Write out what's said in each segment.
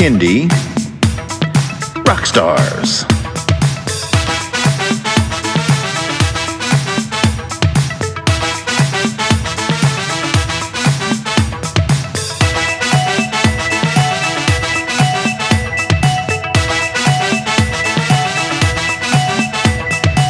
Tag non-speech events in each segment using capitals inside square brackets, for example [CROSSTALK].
Kindy. Rock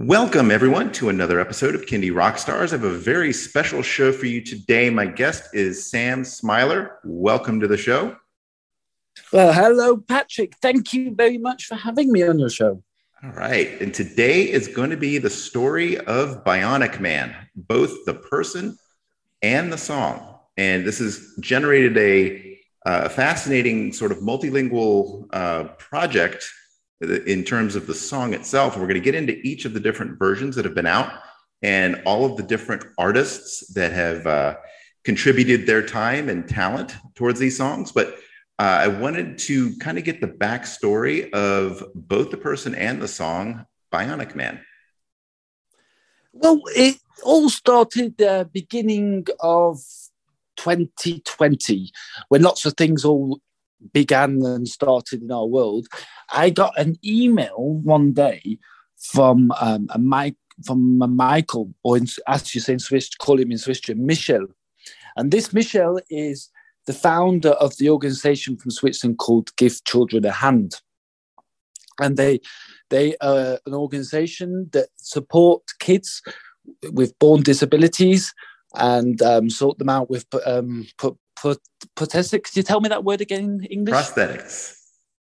Welcome, everyone, to another episode of Kindy Rockstars. I have a very special show for you today. My guest is Sam Smiler. Welcome to the show. Well, hello, Patrick. Thank you very much for having me on your show. All right. And today is going to be the story of Bionic Man, both the person and the song. And this has generated a, uh, fascinating sort of multilingual uh, project in terms of the song itself. We're going to get into each of the different versions that have been out and all of the different artists that have uh, contributed their time and talent towards these songs. But uh, I wanted to kind of get the backstory of both the person and the song Bionic Man. Well, it all started uh, beginning of 2020 when lots of things all began and started in our world, I got an email one day from um, a Mike from a Michael, or in, as you say in Swiss, call him in Swiss, Michel. And this Michel is the founder of the organization from Switzerland called Give Children a Hand. And they they are an organization that support kids with born disabilities and um, sort them out with um, put, prosthetics. Could you tell me that word again in English? Prosthetics.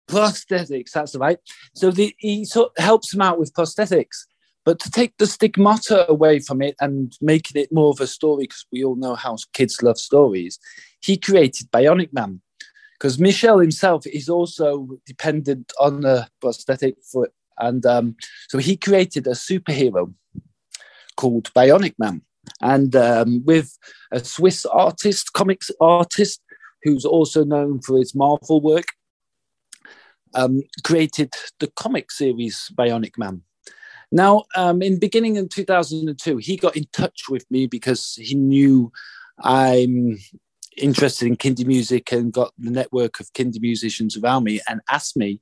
Prosthetics, that's right. So the, he sort of helps him out with prosthetics. But to take the stigmata away from it and making it more of a story, because we all know how kids love stories, he created Bionic Man. Because Michel himself is also dependent on a prosthetic foot. And um, so he created a superhero called Bionic Man and um, with a Swiss artist, comics artist, who's also known for his Marvel work, um, created the comic series Bionic Man. Now, um, in beginning in 2002, he got in touch with me because he knew I'm interested in Kindy music and got the network of Kindy musicians around me and asked me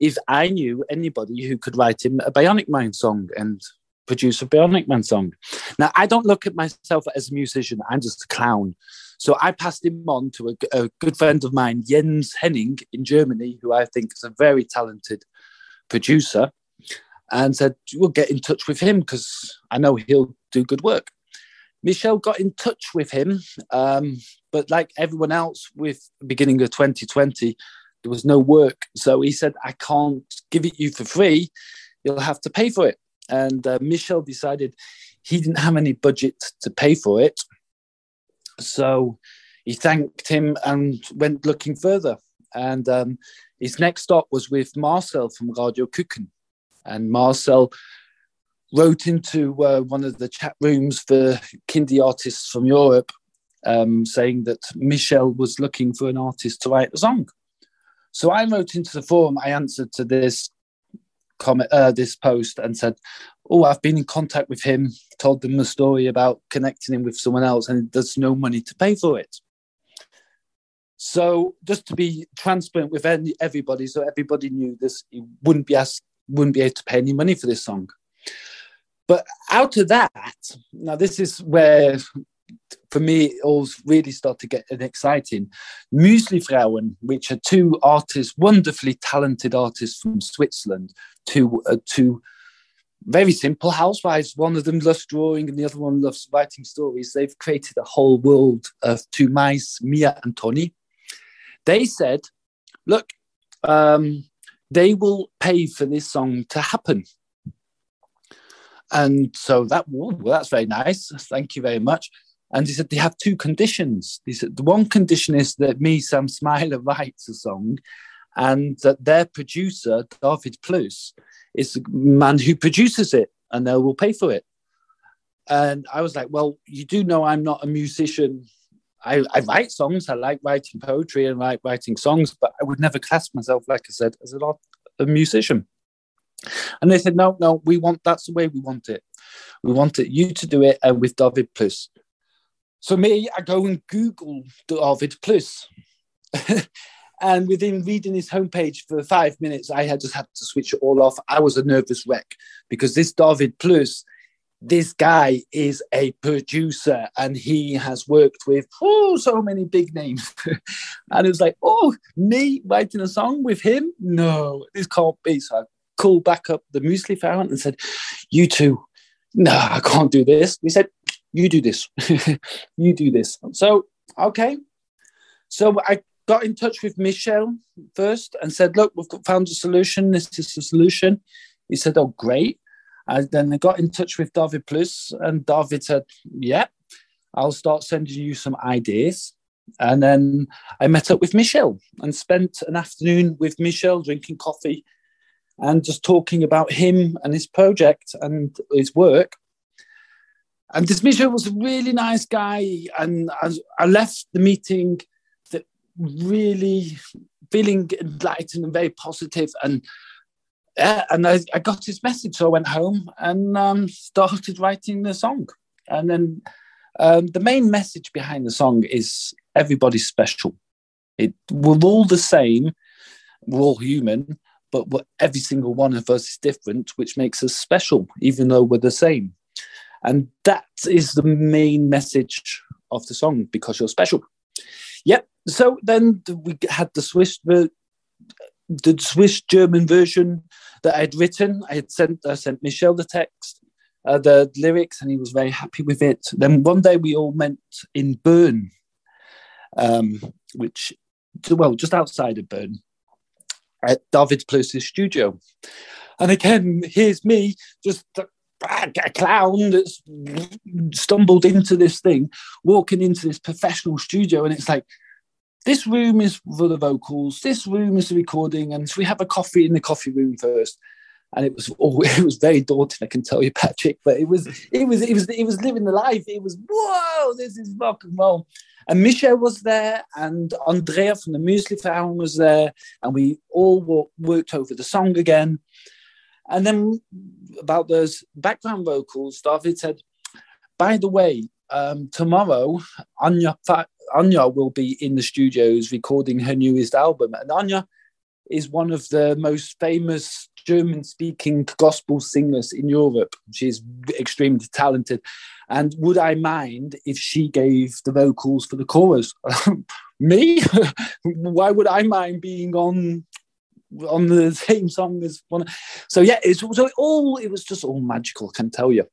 if I knew anybody who could write him a Bionic Man song. And produce a Bionic Man song. Now, I don't look at myself as a musician, I'm just a clown. So I passed him on to a, a, good friend of mine, Jens Henning in Germany, who I think is a very talented producer, and said, We'll get in touch with him because I know he'll do good work. Michel got in touch with him, um, but like everyone else, with beginning of 2020, there was no work. So he said, I can't give it you for free. You'll have to pay for it. And uh, Michel decided he didn't have any budget to pay for it. So he thanked him and went looking further. And um, his next stop was with Marcel from Radio Küken. And Marcel wrote into uh, one of the chat rooms for Kindy artists from Europe, um, saying that Michel was looking for an artist to write a song. So I wrote into the forum, I answered to this comment, uh, this post and said, "Oh, I've been in contact with him. Told them the story about connecting him with someone else, and there's no money to pay for it." So just to be transparent with any, everybody, so everybody knew this, he wouldn't be asked, wouldn't be able to pay any money for this song. But out of that, now this is where for me, it all really started to get exciting. Muesli which are two artists, wonderfully talented artists from Switzerland, two, uh, two very simple housewives. One of them loves drawing and the other one loves writing stories. They've created a whole world of two mice, Mia and Tony. They said, look, um, they will pay for this song to happen. And so that well, that's very nice. Thank you very much. And he said they have two conditions. He said the one condition is that me, Sam Smiler, [LAUGHS] writes a song, and that their producer, David Plus, is the man who produces it, and they will pay for it. And I was like, well, you do know I'm not a musician. I, I write songs. I like writing poetry and like writing songs, but I would never class myself, like I said, as a, a musician. And they said, no, no, we want that's the way we want it. We want it you to do it uh, with David Plus. So me, I go and Google David Plus. [LAUGHS] and within reading his homepage for five minutes, I had just had to switch it all off. I was a nervous wreck because this David Plus, this guy is a producer and he has worked with oh so many big names. [LAUGHS] and it was like, oh, me writing a song with him? No, this can't be. So I called back up the Muesli Fountain and said, You two, no, I can't do this. We said, you do this, [LAUGHS] you do this. So, okay. So I got in touch with Michel first and said, look, we've found a solution. This is the solution. He said, oh, great. And then I got in touch with David Plus, and David said, yeah, I'll start sending you some ideas. And then I met up with Michel and spent an afternoon with Michel drinking coffee and just talking about him and his project and his work. And this was a really nice guy. And I, I left the meeting that really feeling enlightened and very positive and yeah, and I, I, got his message, so I went home and um, started writing the song. And then um, the main message behind the song is everybody's special. It we're all the same, we're all human, but every single one of us is different, which makes us special, even though we're the same. And that is the main message of the song because you're special. Yep. So then we had the Swiss the, Swiss German version that I had written. I had sent I sent Michel the text, uh, the lyrics, and he was very happy with it. Then one day we all met in Bern, um, which well just outside of Bern, at David Plus's studio. And again, here's me just a clown that's stumbled into this thing, walking into this professional studio, and it's like, this room is for the vocals, this room is the recording, and so we have a coffee in the coffee room first. And it was [LAUGHS] oh, it was very daunting, I can tell you, Patrick. But it was [LAUGHS] it was it was it was living the life. It was whoa, this is rock and roll. And Michel was there, and Andrea from the Muesli Fountain was there, and we all worked over the song again. And then about those background vocals, David said, by the way, um, tomorrow Anya, Anya will be in the studios recording her newest album. And Anya is one of the most famous German speaking gospel singers in Europe. She's extremely talented. And would I mind if she gave the vocals for the chorus? [LAUGHS] Me? [LAUGHS] Why would I mind being on on the [LAUGHS] same song as one. So yeah, it's so it all it was just all magical, I can tell you.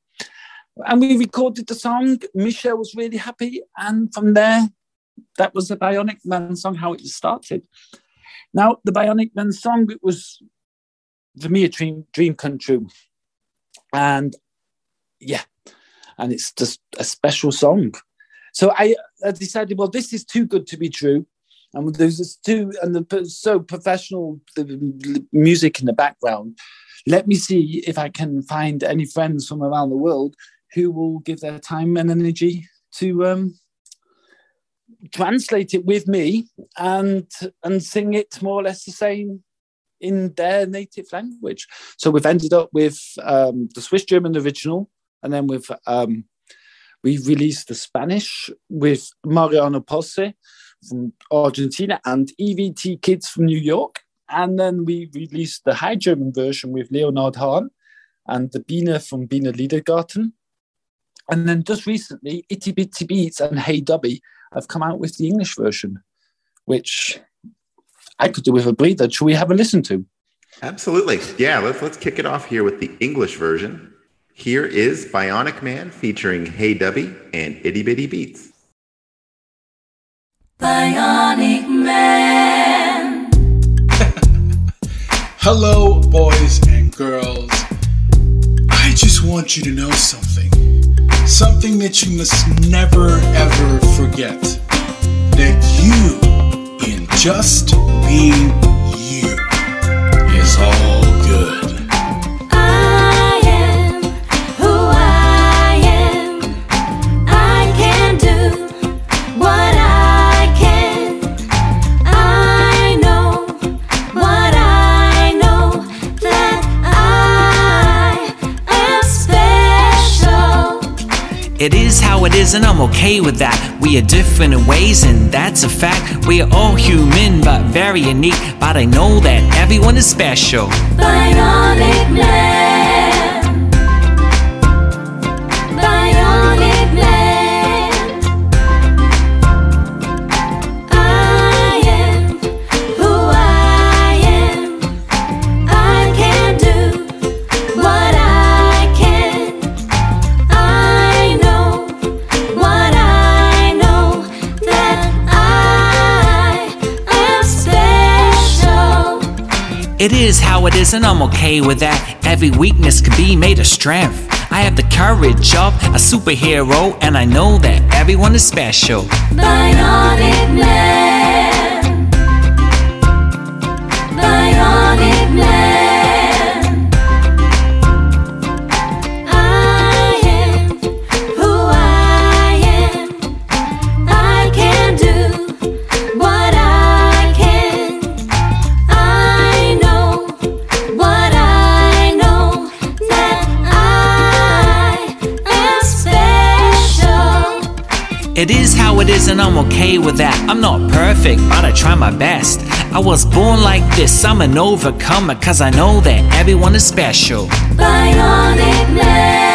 And we recorded the song. Michel was really happy, and from there, that was the Bionic Man song. How it started. Now the Bionic Man song it was for me a dream dream come true, and yeah, and it's just a special song. So I, I decided, well, this is too good to be true and there's this two and the so professional the music in the background. Let me see if i can find any friends from around the world who will give their time and energy to um, translate it with me and and sing it more or less the same in their native language. So we've ended up with um, the swiss german original and then with um, we released the spanish with mariano posse from Argentina and EVT Kids from New York. And then we released the High German version with Leonard Hahn and the Biene from Biene Liedergarten. And then just recently, Itty Bitty Beats and Hey Dubby have come out with the English version, which I could do with a breather. Should we have a listen to? Absolutely. Yeah, let's let's kick it off here with the English version. Here is Bionic Man featuring Hey Dubby and Itty Bitty Beats. Bionic Man. [LAUGHS] Hello, boys and girls. I just want you to know something. Something that you must never ever forget. That you, in just being you, is all It is how it is, and I'm okay with that. We are different in ways, and that's a fact. We are all human, but very unique. But I know that everyone is special. Bionic Man. It is how it is, and I'm okay with that. Every weakness can be made a strength. I have the courage of a superhero, and I know that everyone is special. Was born like this, I'm an overcomer, cause I know that everyone is special. Bionic Man.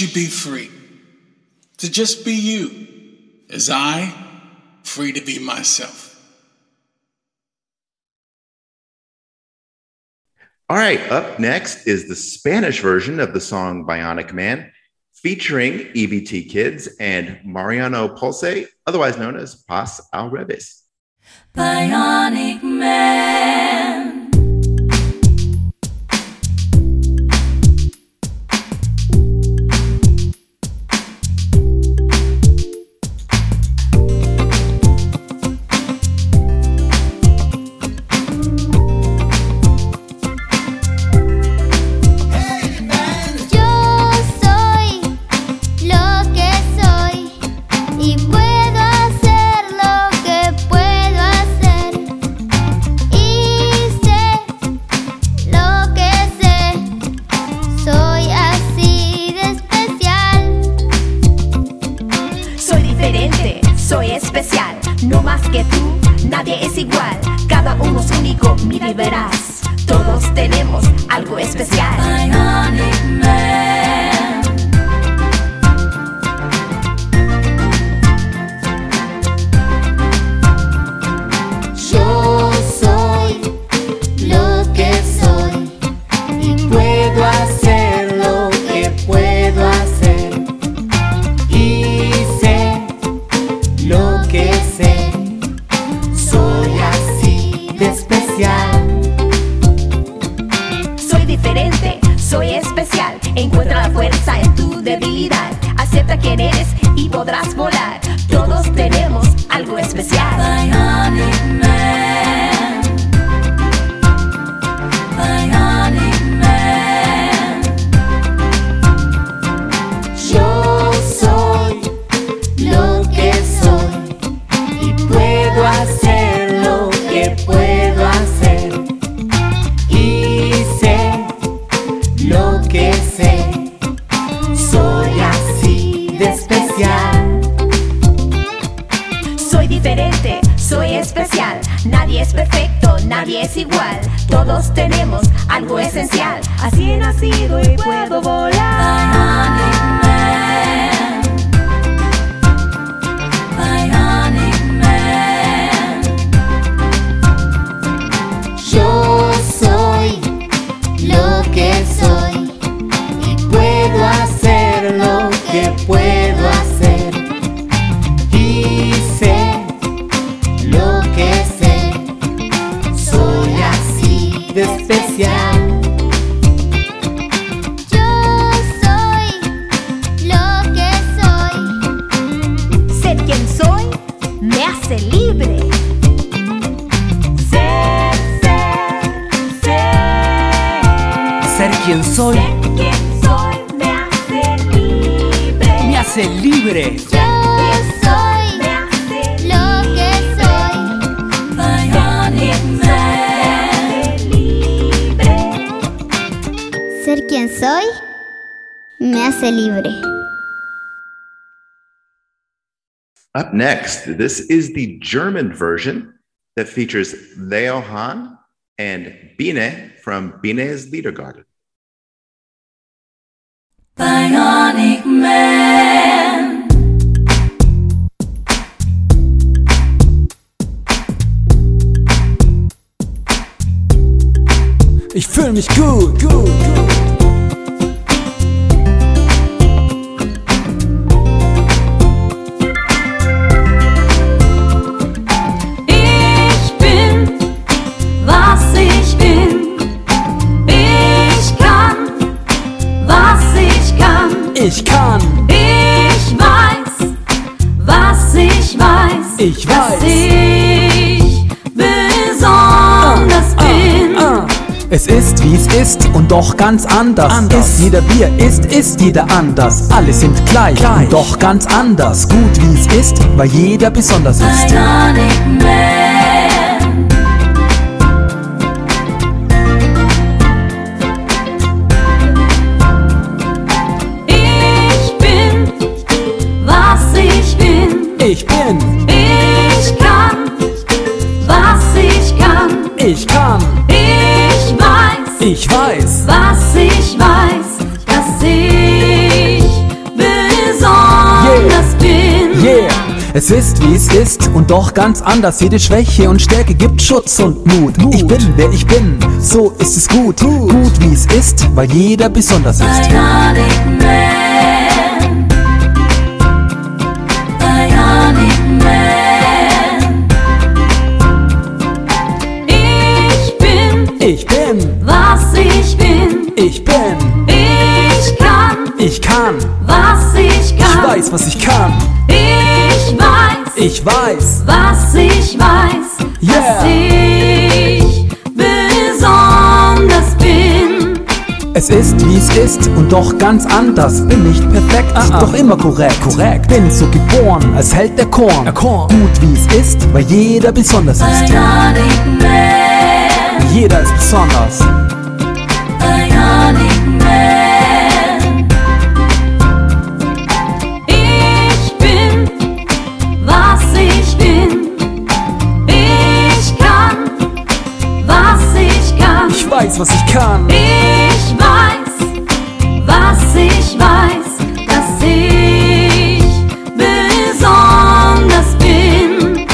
You be free to just be you, as I, free to be myself. All right, up next is the Spanish version of the song Bionic Man, featuring EVT Kids and Mariano Pulse, otherwise known as Pas al Revés. Bionic Man. Especial. podrás volar. Todos tenemos algo especial. Es igual. Todos tenemos algo esencial. Así he nacido y puedo volar. Me hace libre. Up next, this is the German version that features Leo Hahn and Biene from Biene's Liedergarten. Bionic Man. Ich fühle mich gut, gut, gut. Weiß. Ich dass weiß. ich besonders bin. ah. Es ist wie es ist und doch ganz anders. Anders. Ist jeder wie er ist, ist jeder anders. Alle sind gleich, Gleich. und doch ganz anders. Gut wie es ist, weil jeder besonders ist. Bionic Man. Es ist wie es ist und doch ganz anders. Jede Schwäche und Stärke gibt Schutz und Mut. Ich bin wer ich bin, so ist es gut. Gut wie es ist, weil jeder besonders ist. Bionic Man. Bionic Man. Ich bin, Ich bin, was ich bin. ich bin, Ich kann, ich kann, was ich ich kann. weiß, was ich kann. Ich weiß, was ich weiß, Yeah. dass ich besonders bin. es ist wie es ist und doch ganz anders. Bin nicht perfekt, doch immer korrekt. Korrekt. Bin so geboren als Held der Korn. Gut wie es ist, weil jeder besonders ist. Jeder ist besonders. Was ich kann. Ich weiß, was ich weiß, dass ich besonders bin.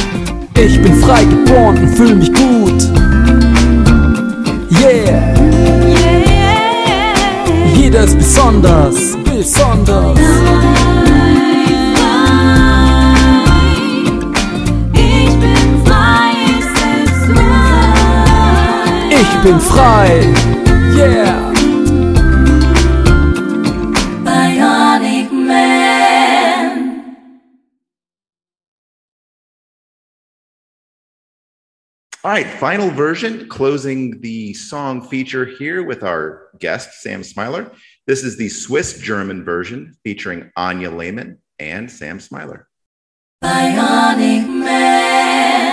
Ich bin frei geboren und fühle mich gut. Yeah, Yeah. jeder ist besonders. Besonders. Bin frei. Yeah. All right, final version, closing the song feature here with our guest, Sam Smiler. This is the Swiss German version featuring Anya Lehman and Sam Smiler. Bionic Man.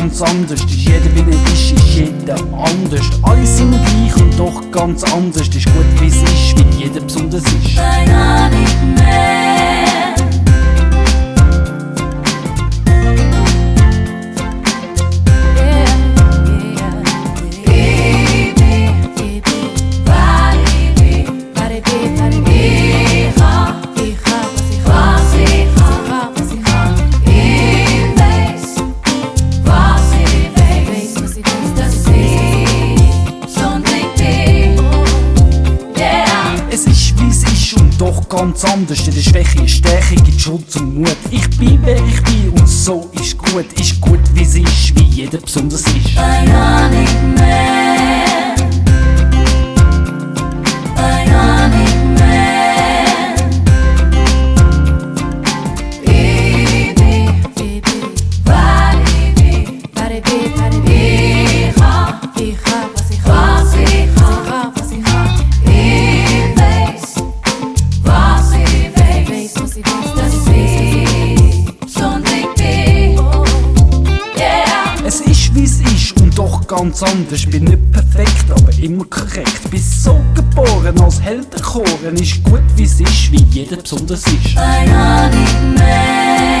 Ganz anders. Ist jeder wie er ist, ist jeder anders. Alle sind gleich und doch ganz anders. Ist gut wie es ist, wie jeder besonders ist. Bionic Man. Yeah. Bionic Man. Ganz anders. Bin nicht perfekt, aber immer korrekt. Bist so geboren als Held erkoren. Ist gut wie es ist, wie jeder besonders ist. Bionic Man.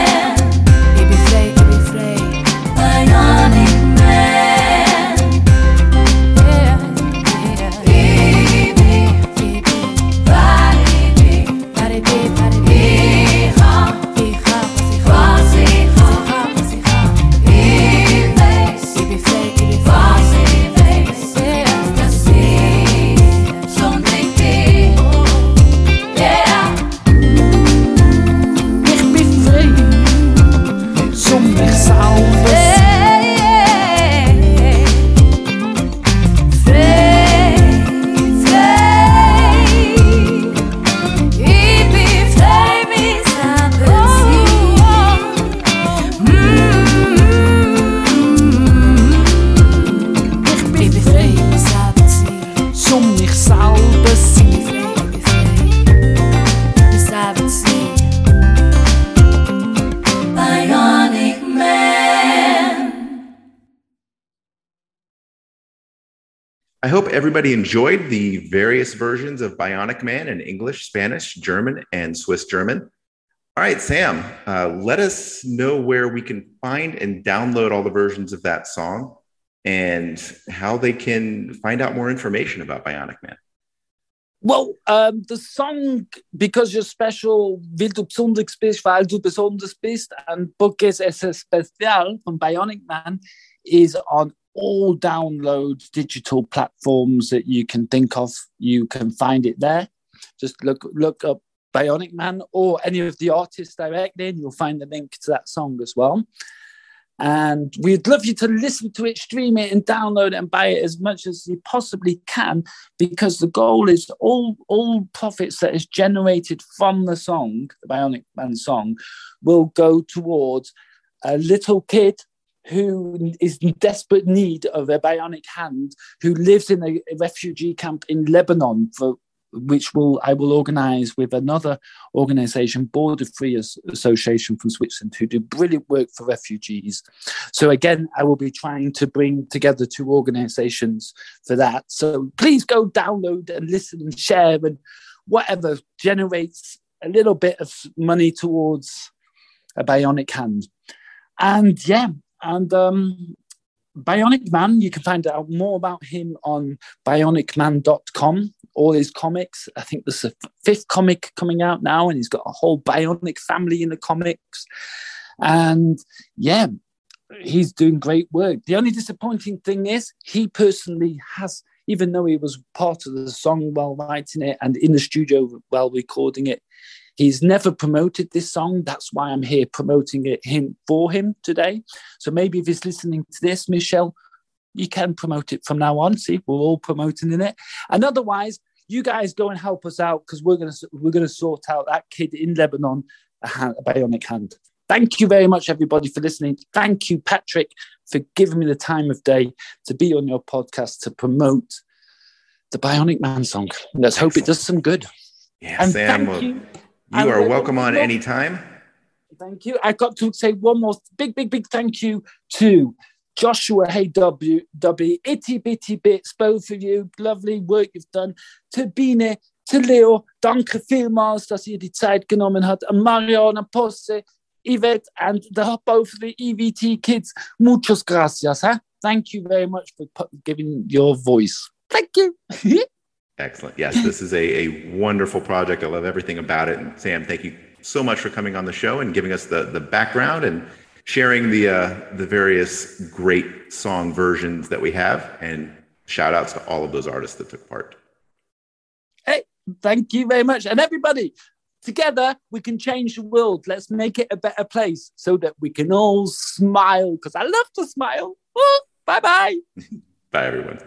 I hope everybody enjoyed the various versions of Bionic Man in English, Spanish, German, and Swiss German. All right, Sam, uh, let us know where we can find and download all the versions of that song and how they can find out more information about Bionic Man. Well, um, the song Because You're Special, weil du besonders bist, weil du besonders bist, and Porque es especial from Bionic Man is on all download digital platforms that you can think of. You can find it there. Just look look up Bionic Man or any of the artists directly, and you'll find the link to that song as well. And we'd love you to listen to it, stream it, and download it and buy it as much as you possibly can, because the goal is all all profits that is generated from the song, the Bionic Man song, will go towards a little kid who is in desperate need of a bionic hand, who lives in a, refugee camp in Lebanon for which will I will organise with another organisation, Border Free As- Association from Switzerland, who do brilliant work for refugees. So again, I will be trying to bring together two organisations for that. So please go download and listen and share and whatever generates a little bit of money towards a bionic hand. And yeah, and um, Bionic Man, you can find out more about him on bionicman.com all his comics. I think there's a fifth comic coming out now, and he's got a whole Bionic family in the comics. And yeah, he's doing great work. The only disappointing thing is he personally has, even though he was part of the song while writing it and in the studio while recording it, he's never promoted this song. That's why I'm here promoting it him for him today. So maybe if he's listening to this, Michel, you can promote it from now on. See, we're all promoting in it. And otherwise, you guys go and help us out because we're gonna we're gonna sort out that kid in Lebanon a, hand, a bionic hand. Thank you very much, everybody, for listening. Thank you, Patrick, for giving me the time of day to be on your podcast to promote the Bionic Man song. Let's hope it does some good. Yeah, And Sam, you. And are welcome on we're- anytime. Thank you. I got to say one more big, big, big thank you to Joshua Hey W W Itty Bitty Bits, both of you. Lovely work you've done. To Bine, to Leo, danke vielmals, dass ihr die Zeit genommen habt. Und Mariana Posse, Yvette, and the both of the EVT kids. Muchas gracias. Huh? Thank you very much for giving your voice. Thank you. [LAUGHS] Excellent. Yes, this is a, a wonderful project. I love everything about it. And Sam, thank you so much for coming on the show and giving us the, the background and sharing the uh, the various great song versions that we have. And shout outs to all of those artists that took part. Hey, thank you very much. And everybody, together we can change the world. Let's make it a better place so that we can all smile because I love to smile. Bye bye. [LAUGHS] Bye, everyone.